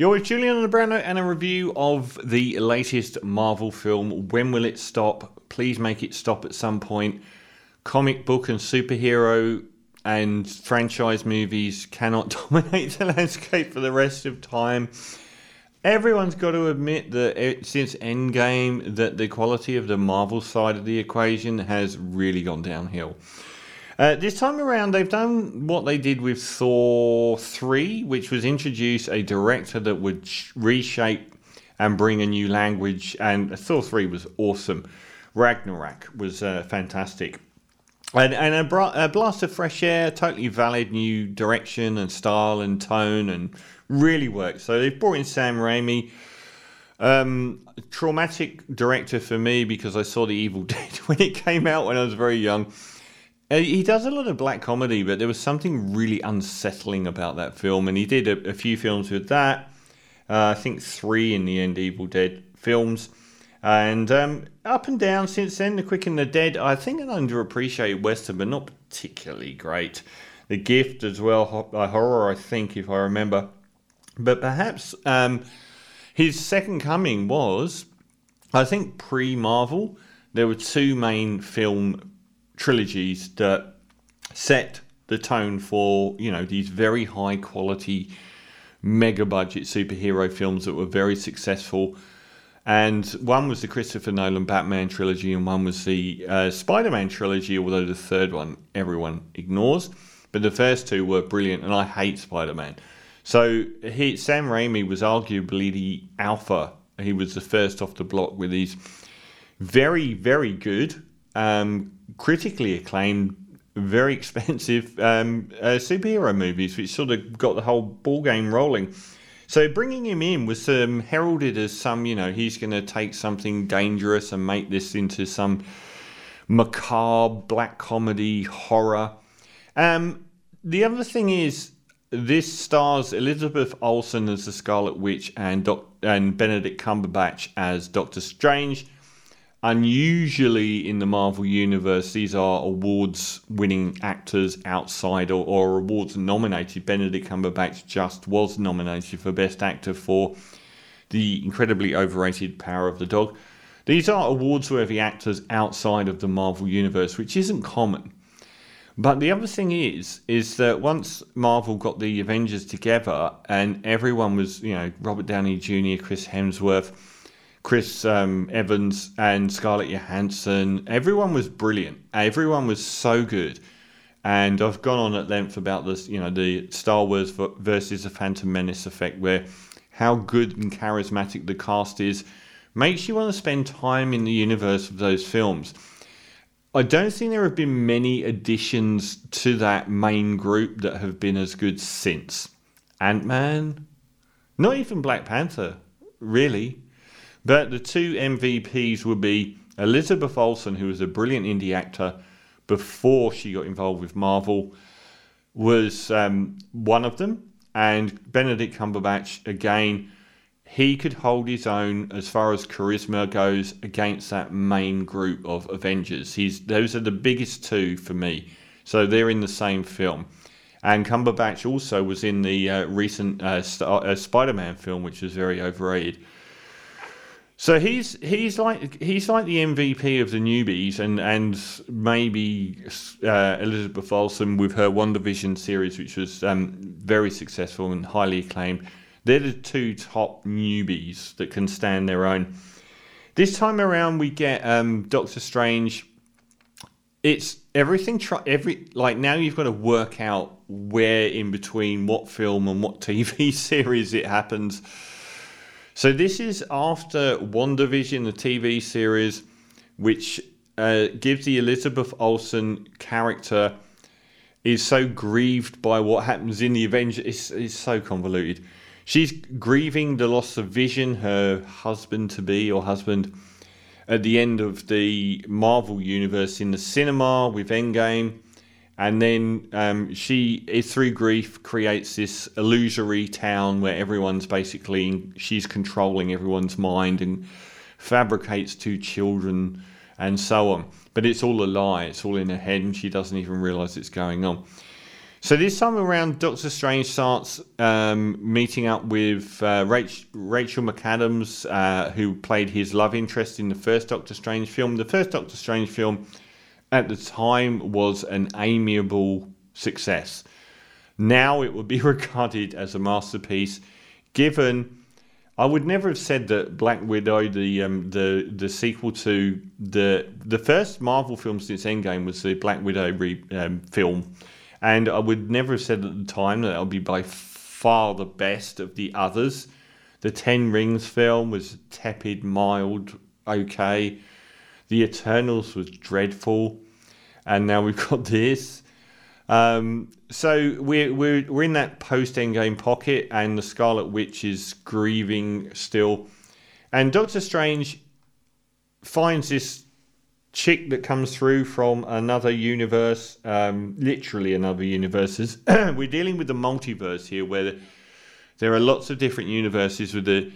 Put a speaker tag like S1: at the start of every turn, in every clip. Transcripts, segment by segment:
S1: You're with Julian and Brando and a review of the latest Marvel film, When Will It Stop? Please make it stop at some point. Comic book and superhero and franchise movies cannot dominate the landscape for the rest of time. Everyone's got to admit that since Endgame, that the quality of the Marvel side of the equation has really gone downhill. Uh, this time around, they've done what they did with Thor 3, which was introduce a director that would sh- reshape and bring a new language. And Thor 3 was awesome. Ragnarok was uh, fantastic. And, and a, bra- a blast of fresh air, totally valid new direction and style and tone, and really worked. So they've brought in Sam Raimi. Um, traumatic director for me because I saw The Evil Dead when it came out when I was very young. Uh, he does a lot of black comedy, but there was something really unsettling about that film, and he did a, a few films with that. Uh, I think three in the end, Evil Dead films. And um, up and down since then, The Quick and the Dead, I think an underappreciated Western, but not particularly great. The Gift as well, uh, horror, I think, if I remember. But perhaps um, his second coming was, I think, pre Marvel. There were two main film trilogies that set the tone for you know these very high quality mega budget superhero films that were very successful. And one was the Christopher Nolan Batman trilogy and one was the uh, Spider-Man trilogy although the third one everyone ignores. But the first two were brilliant and I hate Spider-Man. So he, Sam Raimi was arguably the alpha. He was the first off the block with these very very good um, critically acclaimed, very expensive um, uh, superhero movies, which sort of got the whole ball game rolling. So bringing him in was um, heralded as some, you know, he's going to take something dangerous and make this into some macabre black comedy horror. Um, the other thing is, this stars Elizabeth Olsen as the Scarlet Witch and Doc- and Benedict Cumberbatch as Doctor Strange unusually in the Marvel universe, these are awards winning actors outside or, or, awards nominated. Benedict Cumberbatch just was nominated for Best Actor for the incredibly overrated Power of the Dog. These are awards worthy actors outside of the Marvel universe, which isn't common. But the other thing is, is that once Marvel got the Avengers together and everyone was, you know, Robert Downey Jr., Chris Hemsworth, Chris um, Evans and Scarlett Johansson. Everyone was brilliant. Everyone was so good. And I've gone on at length about this, you know, the Star Wars versus the Phantom Menace effect, where how good and charismatic the cast is makes you want to spend time in the universe of those films. I don't think there have been many additions to that main group that have been as good since. Ant Man, not even Black Panther, really. But the two MVPs would be Elizabeth Olsen, who was a brilliant indie actor before she got involved with Marvel, was um, one of them, and Benedict Cumberbatch again. He could hold his own as far as charisma goes against that main group of Avengers. He's those are the biggest two for me, so they're in the same film. And Cumberbatch also was in the uh, recent uh, uh, Spider-Man film, which was very overrated. So he's he's like he's like the MVP of the newbies, and and maybe uh, Elizabeth Olsen with her WandaVision series, which was um, very successful and highly acclaimed. They're the two top newbies that can stand their own. This time around, we get um, Doctor Strange. It's everything. Every like now you've got to work out where in between what film and what TV series it happens so this is after WandaVision, the TV series, which uh, gives the Elizabeth Olsen character is so grieved by what happens in the Avengers. It's, it's so convoluted. She's grieving the loss of Vision, her husband to be or husband, at the end of the Marvel universe in the cinema with Endgame and then um, she through grief creates this illusory town where everyone's basically she's controlling everyone's mind and fabricates two children and so on. But it's all a lie. It's all in her head and she doesn't even realize it's going on. So this time around, Doctor Strange starts um, meeting up with uh, Rach- Rachel McAdams, uh, who played his love interest in the first Doctor Strange film. The first Doctor Strange film, at the time, was an amiable success. Now it would be regarded as a masterpiece, given. I would never have said that Black Widow, the um, the the sequel to the the first Marvel film since Endgame, was the Black Widow re, um, film and I would never have said at the time that it would be by far the best of the others. The Ten Rings film was tepid, mild, okay. The Eternals was dreadful, and now we've got this. Um, so we're, we're we're in that post Endgame pocket, and the Scarlet Witch is grieving still, and Doctor Strange finds this chick that comes through from another universe, um, literally another universe. We're dealing with the multiverse here, where there are lots of different universes with the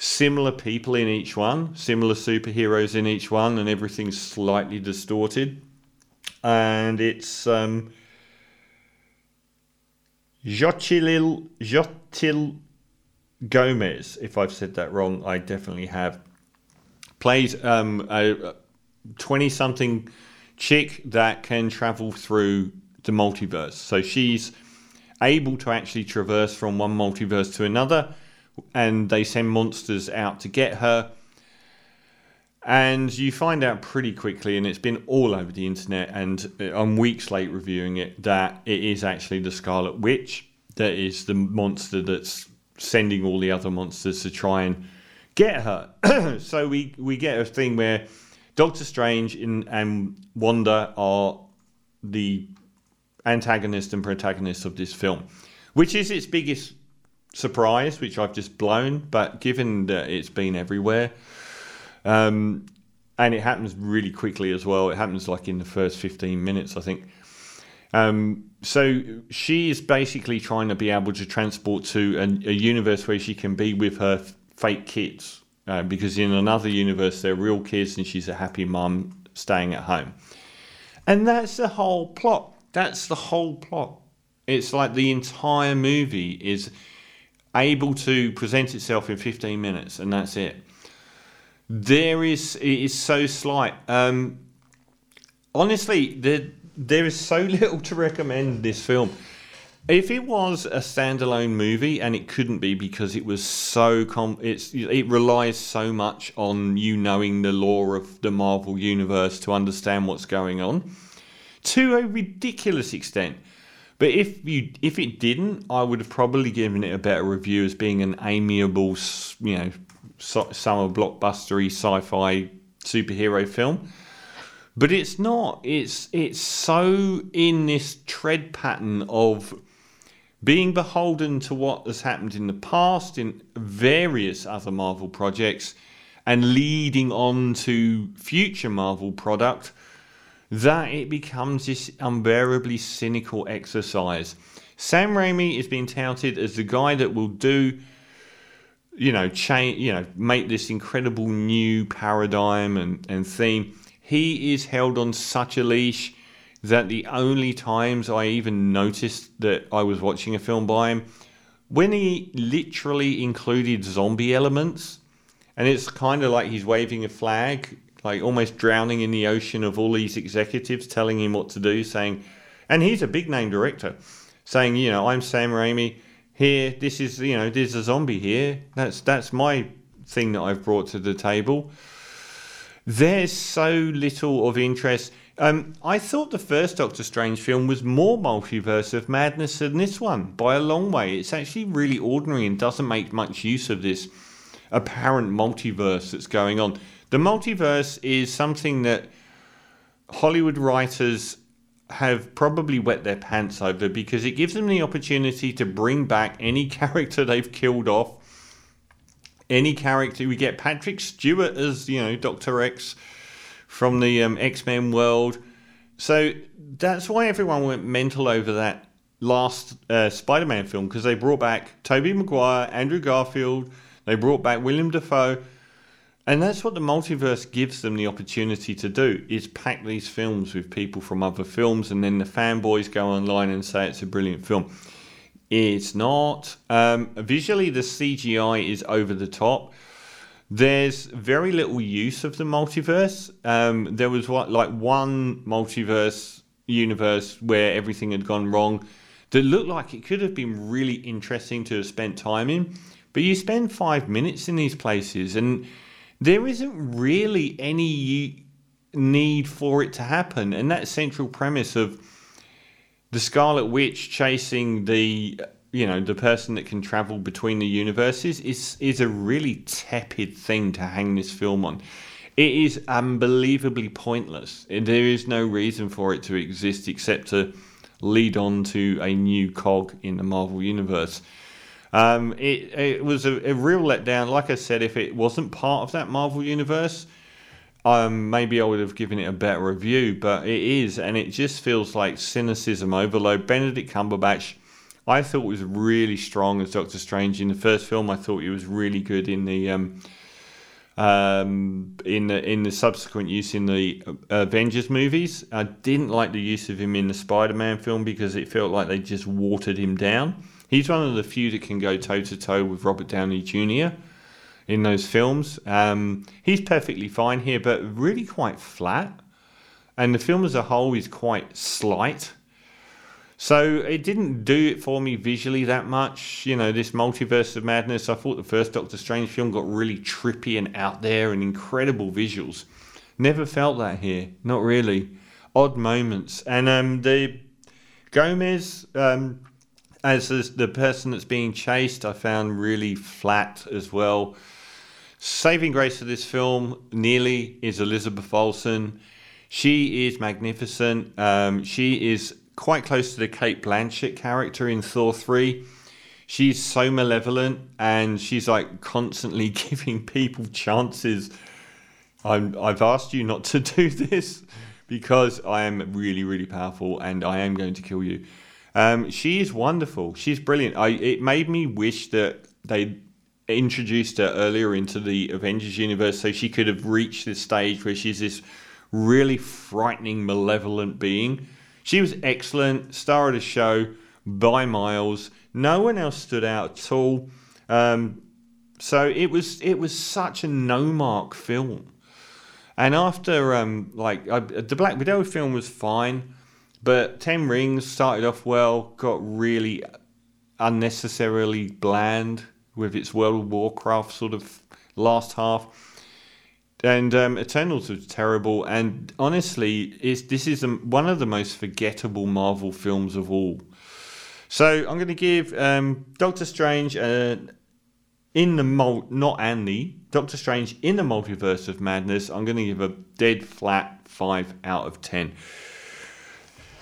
S1: similar people in each one, similar superheroes in each one, and everything's slightly distorted. And it's um, Jochilil Jotil Gomez, if I've said that wrong, I definitely have. Plays um, a, 20 something chick that can travel through the multiverse. So she's able to actually traverse from one multiverse to another, and they send monsters out to get her. And you find out pretty quickly, and it's been all over the internet, and uh, I'm weeks late reviewing it, that it is actually the Scarlet Witch that is the monster that's sending all the other monsters to try and get her. so we, we get a thing where Doctor Strange in, and Wanda are the antagonist and protagonist of this film, which is its biggest surprise, which I've just blown. But given that it's been everywhere, um, and it happens really quickly as well, it happens like in the first 15 minutes, I think. Um, so she is basically trying to be able to transport to a, a universe where she can be with her fake kids uh, because in another universe they're real kids and she's a happy mum staying at home. And that's the whole plot. That's the whole plot. It's like the entire movie is able to present itself in 15 minutes and that's it. There is it is so slight. Um, honestly, there there is so little to recommend this film. If it was a standalone movie, and it couldn't be because it was so com, it's it relies so much on you knowing the lore of the Marvel universe to understand what's going on, to a ridiculous extent. But if you if it didn't, I would have probably given it a better review as being an amiable, you know, summer blockbustery sci-fi superhero film. But it's not. It's it's so in this tread pattern of being beholden to what has happened in the past in various other Marvel projects and leading on to future Marvel product, that it becomes this unbearably cynical exercise. Sam Raimi is being touted as the guy that will do, you know, change, you know, make this incredible new paradigm and, and theme. He is held on such a leash that the only times I even noticed that I was watching a film by him, when he literally included zombie elements, and it's kind of like he's waving a flag, like almost drowning in the ocean of all these executives telling him what to do, saying, and he's a big name director, saying, you know, I'm Sam Raimi. Here, this is, you know, there's a zombie here. That's that's my thing that I've brought to the table. There's so little of interest. Um, I thought the first Doctor Strange film was more multiverse of madness than this one by a long way. It's actually really ordinary and doesn't make much use of this apparent multiverse that's going on. The multiverse is something that Hollywood writers have probably wet their pants over because it gives them the opportunity to bring back any character they've killed off. Any character we get Patrick Stewart as you know Doctor X from the um, X Men world. So that's why everyone went mental over that last uh, Spider Man film because they brought back Tobey Maguire, Andrew Garfield, they brought back William Dafoe, And that's what the multiverse gives them the opportunity to do is pack these films with people from other films and then the fanboys go online and say it's a brilliant film. It's not. Um, visually, the CGI is over the top. There's very little use of the multiverse. Um, there was what, like one multiverse universe where everything had gone wrong that looked like it could have been really interesting to have spent time in. But you spend five minutes in these places, and there isn't really any need for it to happen. And that central premise of the Scarlet Witch chasing the you know the person that can travel between the universes is is a really tepid thing to hang this film on. It is unbelievably pointless. There is no reason for it to exist except to lead on to a new cog in the Marvel universe. Um, it it was a, a, real letdown. Like I said, if it wasn't part of that Marvel universe, um, maybe I would have given it a better review. But it is, and it just feels like cynicism overload. Benedict Cumberbatch I thought was really strong as Doctor Strange in the first film. I thought he was really good in the um, um, in the in the subsequent use in the uh, Avengers movies. I didn't like the use of him in the Spider-Man film because it felt like they just watered him down. He's one of the few that can go toe to toe with Robert Downey Jr. in those films. Um, he's perfectly fine here, but really quite flat. And the film as a whole is quite slight so it didn't do it for me visually that much. You know, this multiverse of madness. I thought the first Doctor Strange film got really trippy and out there and incredible visuals. Never felt that here. Not really. Odd moments. And um, the Gomez, um, as, as the person that's being chased, I found really flat as well. Saving grace of this film nearly is Elizabeth Olsen. She is magnificent. Um, she is quite close to the Cate Blanchett character in Thor 3. She's so malevolent and she's like constantly giving people chances. I'm, I've asked you not to do this because I am really, really powerful and I am going to kill you. Um, she is wonderful. She's brilliant. I, it made me wish that they introduced her earlier into the Avengers universe so she could have reached this stage where she's this really frightening, malevolent being she was excellent, star of the show by miles. No one else stood out at all. Um, so it was it was such a no mark film. And after um, like I, the Black Widow film was fine, but Ten Rings started off well, got really unnecessarily bland with its World of Warcraft sort of last half and um, Eternals was terrible. And honestly, is this is one of the most forgettable Marvel films of all. So I'm going to give um, Doctor Strange uh, in the mul- not Andy Doctor Strange in the Multiverse of Madness. I'm going to give a dead flat five out of ten.